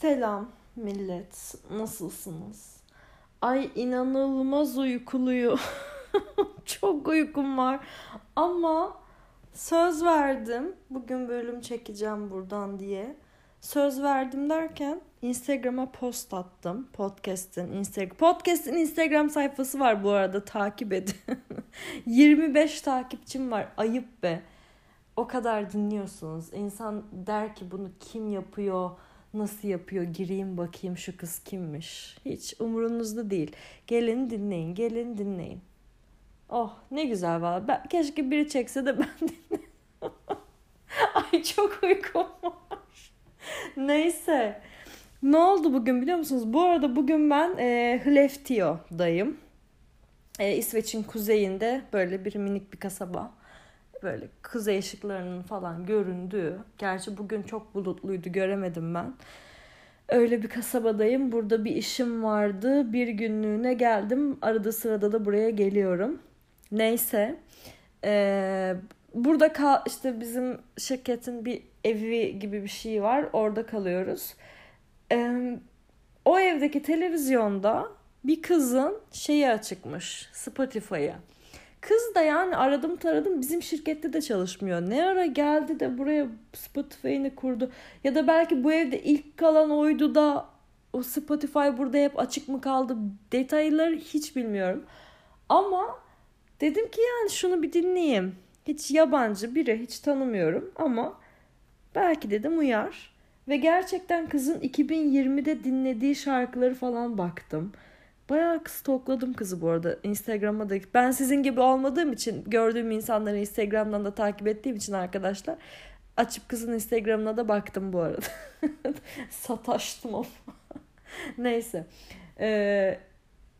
Selam millet. Nasılsınız? Ay inanılmaz uykuluyum. Çok uykum var. Ama söz verdim. Bugün bölüm çekeceğim buradan diye. Söz verdim derken Instagram'a post attım. Podcast'in Instagram Podcast'in Instagram sayfası var bu arada takip edin. 25 takipçim var. Ayıp be. O kadar dinliyorsunuz. İnsan der ki bunu kim yapıyor? Nasıl yapıyor? Gireyim bakayım şu kız kimmiş. Hiç umurunuzda değil. Gelin dinleyin, gelin dinleyin. Oh ne güzel valla. Keşke biri çekse de ben dinleyeyim. Ay çok uykum var. Neyse. Ne oldu bugün biliyor musunuz? Bu arada bugün ben e, Hleftio'dayım. E, İsveç'in kuzeyinde böyle bir minik bir kasaba. Böyle kuzey ışıklarının falan göründüğü. Gerçi bugün çok bulutluydu göremedim ben. Öyle bir kasabadayım. Burada bir işim vardı. Bir günlüğüne geldim. Arada sırada da buraya geliyorum. Neyse. Ee, burada kal işte bizim şirketin bir evi gibi bir şey var. Orada kalıyoruz. Ee, o evdeki televizyonda bir kızın şeyi açıkmış. Spotify'a. Kız da yani aradım taradım bizim şirkette de çalışmıyor. Ne ara geldi de buraya Spotify'ını kurdu. Ya da belki bu evde ilk kalan oydu da o Spotify burada hep açık mı kaldı detayları hiç bilmiyorum. Ama dedim ki yani şunu bir dinleyeyim. Hiç yabancı biri hiç tanımıyorum ama belki dedim uyar. Ve gerçekten kızın 2020'de dinlediği şarkıları falan baktım. Bayağı stokladım kızı bu arada Instagram'a da. Ben sizin gibi olmadığım için gördüğüm insanları Instagram'dan da takip ettiğim için arkadaşlar açıp kızın Instagram'ına da baktım bu arada. Sataştım ama. Neyse. Ee,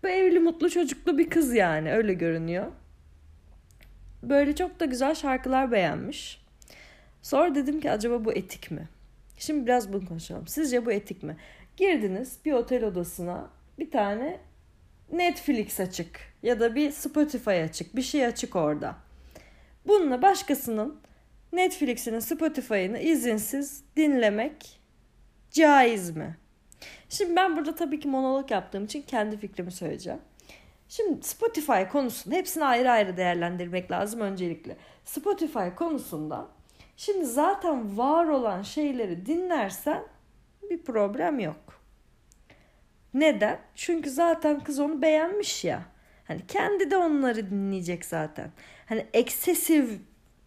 evli mutlu çocuklu bir kız yani öyle görünüyor. Böyle çok da güzel şarkılar beğenmiş. Sonra dedim ki acaba bu etik mi? Şimdi biraz bunu konuşalım. Sizce bu etik mi? Girdiniz bir otel odasına bir tane Netflix açık ya da bir Spotify açık bir şey açık orada. Bununla başkasının Netflix'ini Spotify'ını izinsiz dinlemek caiz mi? Şimdi ben burada tabii ki monolog yaptığım için kendi fikrimi söyleyeceğim. Şimdi Spotify konusunda hepsini ayrı ayrı değerlendirmek lazım öncelikle. Spotify konusunda şimdi zaten var olan şeyleri dinlersen bir problem yok. Neden? Çünkü zaten kız onu beğenmiş ya. Hani kendi de onları dinleyecek zaten. Hani eksesif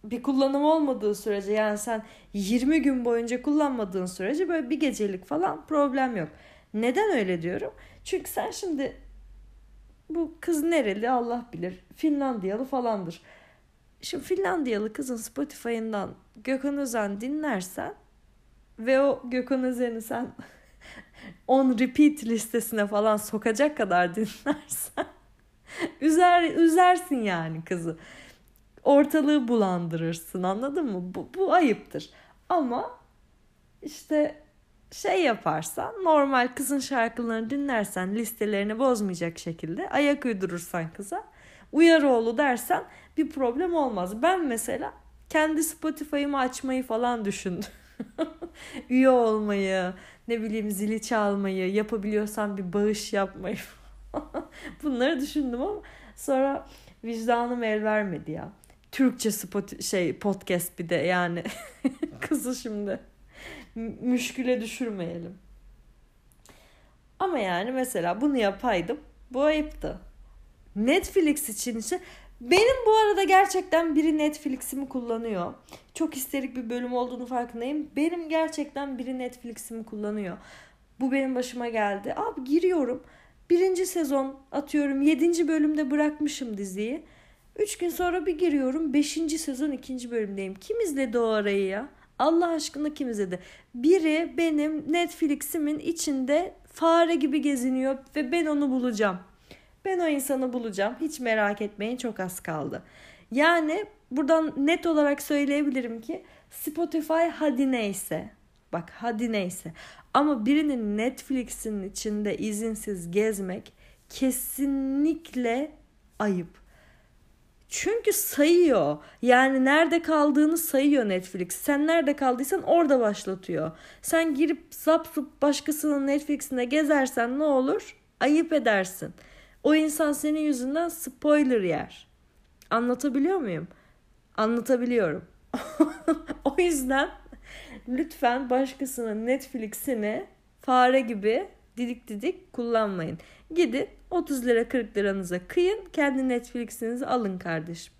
bir kullanım olmadığı sürece yani sen 20 gün boyunca kullanmadığın sürece böyle bir gecelik falan problem yok. Neden öyle diyorum? Çünkü sen şimdi bu kız nereli Allah bilir. Finlandiyalı falandır. Şimdi Finlandiyalı kızın Spotify'ından Gökhan Özen dinlersen ve o Gökhan Özen'i sen on repeat listesine falan sokacak kadar dinlersen üzer, üzersin yani kızı. Ortalığı bulandırırsın anladın mı? Bu, bu ayıptır. Ama işte şey yaparsan normal kızın şarkılarını dinlersen listelerini bozmayacak şekilde ayak uydurursan kıza uyar oğlu dersen bir problem olmaz. Ben mesela kendi Spotify'ımı açmayı falan düşündüm. Üye olmayı, ne bileyim zili çalmayı, yapabiliyorsam bir bağış yapmayı Bunları düşündüm ama sonra vicdanım el vermedi ya. Türkçe spot şey podcast bir de yani kızı şimdi müşküle düşürmeyelim. Ama yani mesela bunu yapaydım bu ayıptı. Netflix için ise benim bu arada gerçekten biri Netflix'imi kullanıyor. Çok isterik bir bölüm olduğunu farkındayım. Benim gerçekten biri Netflix'imi kullanıyor. Bu benim başıma geldi. Abi giriyorum. Birinci sezon atıyorum. Yedinci bölümde bırakmışım diziyi. Üç gün sonra bir giriyorum. Beşinci sezon ikinci bölümdeyim. Kim izledi o arayı ya? Allah aşkına kim izledi? Biri benim Netflix'imin içinde fare gibi geziniyor ve ben onu bulacağım. Ben o insanı bulacağım. Hiç merak etmeyin çok az kaldı. Yani buradan net olarak söyleyebilirim ki Spotify hadi neyse. Bak hadi neyse. Ama birinin Netflix'in içinde izinsiz gezmek kesinlikle ayıp. Çünkü sayıyor. Yani nerede kaldığını sayıyor Netflix. Sen nerede kaldıysan orada başlatıyor. Sen girip zap zup başkasının Netflix'inde gezersen ne olur? Ayıp edersin. O insan senin yüzünden spoiler yer. Anlatabiliyor muyum? Anlatabiliyorum. o yüzden lütfen başkasının Netflix'ini fare gibi didik didik kullanmayın. Gidin 30 lira 40 liranıza kıyın kendi Netflix'inizi alın kardeşim.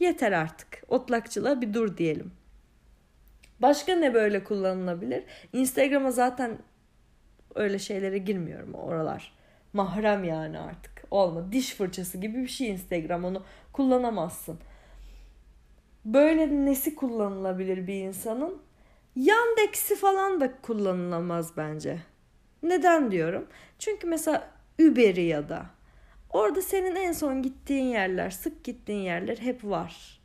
Yeter artık. Otlakçılığa bir dur diyelim. Başka ne böyle kullanılabilir? Instagram'a zaten öyle şeylere girmiyorum oralar. Mahrem yani artık. Olma. Diş fırçası gibi bir şey Instagram. Onu kullanamazsın. Böyle nesi kullanılabilir bir insanın? Yandex'i falan da kullanılamaz bence. Neden diyorum? Çünkü mesela Uber'i ya da orada senin en son gittiğin yerler, sık gittiğin yerler hep var.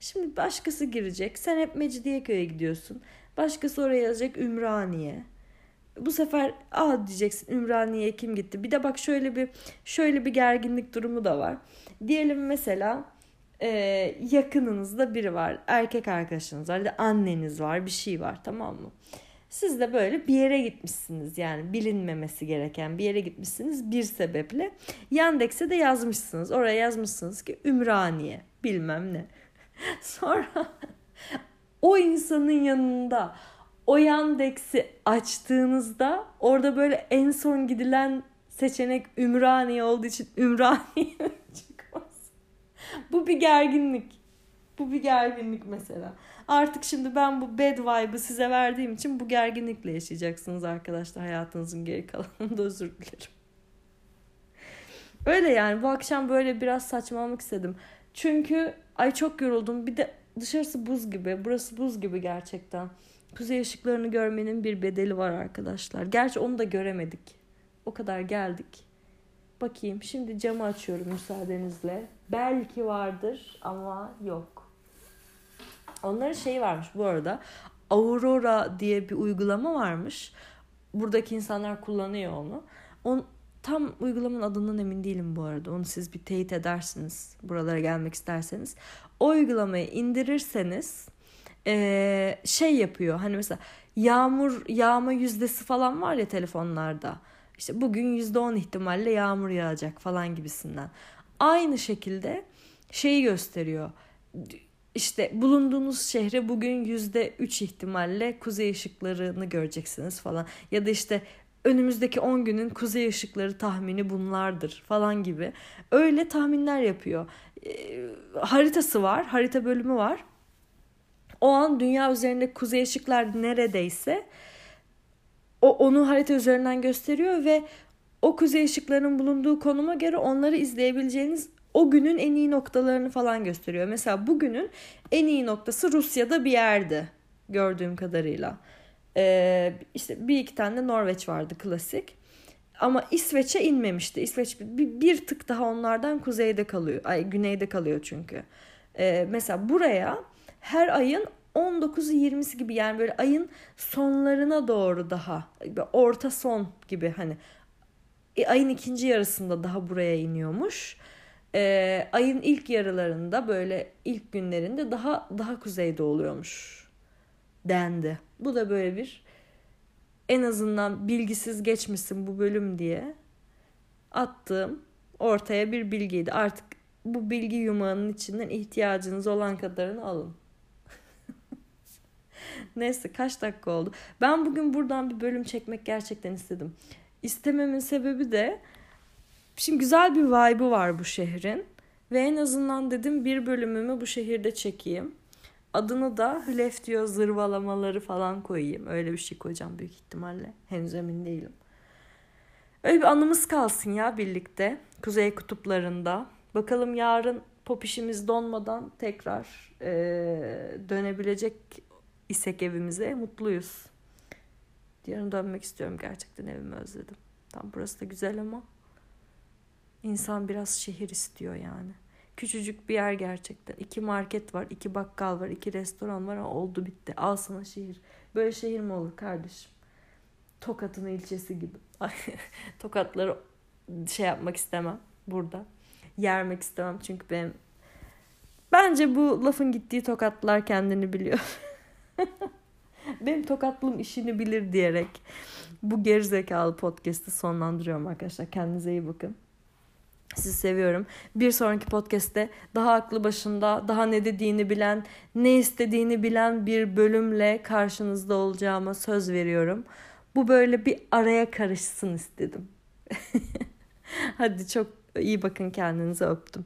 Şimdi başkası girecek. Sen hep Mecidiyeköy'e gidiyorsun. Başkası oraya yazacak Ümraniye. Bu sefer aa diyeceksin Ümraniye'ye kim gitti? Bir de bak şöyle bir şöyle bir gerginlik durumu da var. Diyelim mesela e, yakınınızda biri var. Erkek arkadaşınız var. Ya anneniz var. Bir şey var tamam mı? Siz de böyle bir yere gitmişsiniz yani bilinmemesi gereken bir yere gitmişsiniz bir sebeple. Yandex'e de yazmışsınız. Oraya yazmışsınız ki Ümraniye bilmem ne. Sonra o insanın yanında o Yandex'i açtığınızda orada böyle en son gidilen seçenek Ümraniye olduğu için Ümraniye çıkmaz. Bu bir gerginlik. Bu bir gerginlik mesela. Artık şimdi ben bu bad vibe'ı size verdiğim için bu gerginlikle yaşayacaksınız arkadaşlar hayatınızın geri kalanında özür dilerim. Öyle yani bu akşam böyle biraz saçmalamak istedim. Çünkü ay çok yoruldum. Bir de dışarısı buz gibi. Burası buz gibi gerçekten. Kuzey ışıklarını görmenin bir bedeli var arkadaşlar. Gerçi onu da göremedik. O kadar geldik. Bakayım şimdi camı açıyorum müsaadenizle. Belki vardır ama yok. Onların şeyi varmış bu arada. Aurora diye bir uygulama varmış. Buradaki insanlar kullanıyor onu. On, tam uygulamanın adından emin değilim bu arada. Onu siz bir teyit edersiniz buralara gelmek isterseniz. O uygulamayı indirirseniz ee, şey yapıyor. Hani mesela yağmur yağma yüzdesi falan var ya telefonlarda. İşte bugün yüzde on ihtimalle yağmur yağacak falan gibisinden. Aynı şekilde şeyi gösteriyor işte bulunduğunuz şehre bugün yüzde üç ihtimalle kuzey ışıklarını göreceksiniz falan. Ya da işte önümüzdeki 10 günün kuzey ışıkları tahmini bunlardır falan gibi. Öyle tahminler yapıyor. E, haritası var, harita bölümü var. O an dünya üzerinde kuzey ışıklar neredeyse o onu harita üzerinden gösteriyor ve o kuzey ışıklarının bulunduğu konuma göre onları izleyebileceğiniz o günün en iyi noktalarını falan gösteriyor. Mesela bugünün en iyi noktası Rusya'da bir yerdi gördüğüm kadarıyla. Ee, işte bir iki tane de Norveç vardı klasik. Ama İsveç'e inmemişti. İsveç bir, bir tık daha onlardan kuzeyde kalıyor. Ay güneyde kalıyor çünkü. Ee, mesela buraya her ayın 19'u 20'si gibi yani böyle ayın sonlarına doğru daha orta son gibi hani e, ayın ikinci yarısında daha buraya iniyormuş e, ayın ilk yarılarında böyle ilk günlerinde daha daha kuzeyde oluyormuş dendi. Bu da böyle bir en azından bilgisiz geçmişsin bu bölüm diye attığım ortaya bir bilgiydi. Artık bu bilgi yumağının içinden ihtiyacınız olan kadarını alın. Neyse kaç dakika oldu. Ben bugün buradan bir bölüm çekmek gerçekten istedim. İstememin sebebi de Şimdi güzel bir vibe'ı var bu şehrin. Ve en azından dedim bir bölümümü bu şehirde çekeyim. Adını da Hülef diyor zırvalamaları falan koyayım. Öyle bir şey koyacağım büyük ihtimalle. Henüz emin değilim. Öyle bir anımız kalsın ya birlikte. Kuzey kutuplarında. Bakalım yarın pop işimiz donmadan tekrar e, dönebilecek isek evimize mutluyuz. Yarın dönmek istiyorum gerçekten evimi özledim. Tam burası da güzel ama İnsan biraz şehir istiyor yani. Küçücük bir yer gerçekten. İki market var, iki bakkal var, iki restoran var. Oldu bitti. Al sana şehir. Böyle şehir mi olur kardeşim? Tokat'ın ilçesi gibi. Tokatları şey yapmak istemem burada. Yermek istemem çünkü benim Bence bu lafın gittiği tokatlar kendini biliyor. Benim tokatlım işini bilir diyerek bu gerizekalı podcast'i sonlandırıyorum arkadaşlar. Kendinize iyi bakın. Sizi seviyorum. Bir sonraki podcast'te daha aklı başında, daha ne dediğini bilen, ne istediğini bilen bir bölümle karşınızda olacağıma söz veriyorum. Bu böyle bir araya karışsın istedim. Hadi çok iyi bakın kendinize öptüm.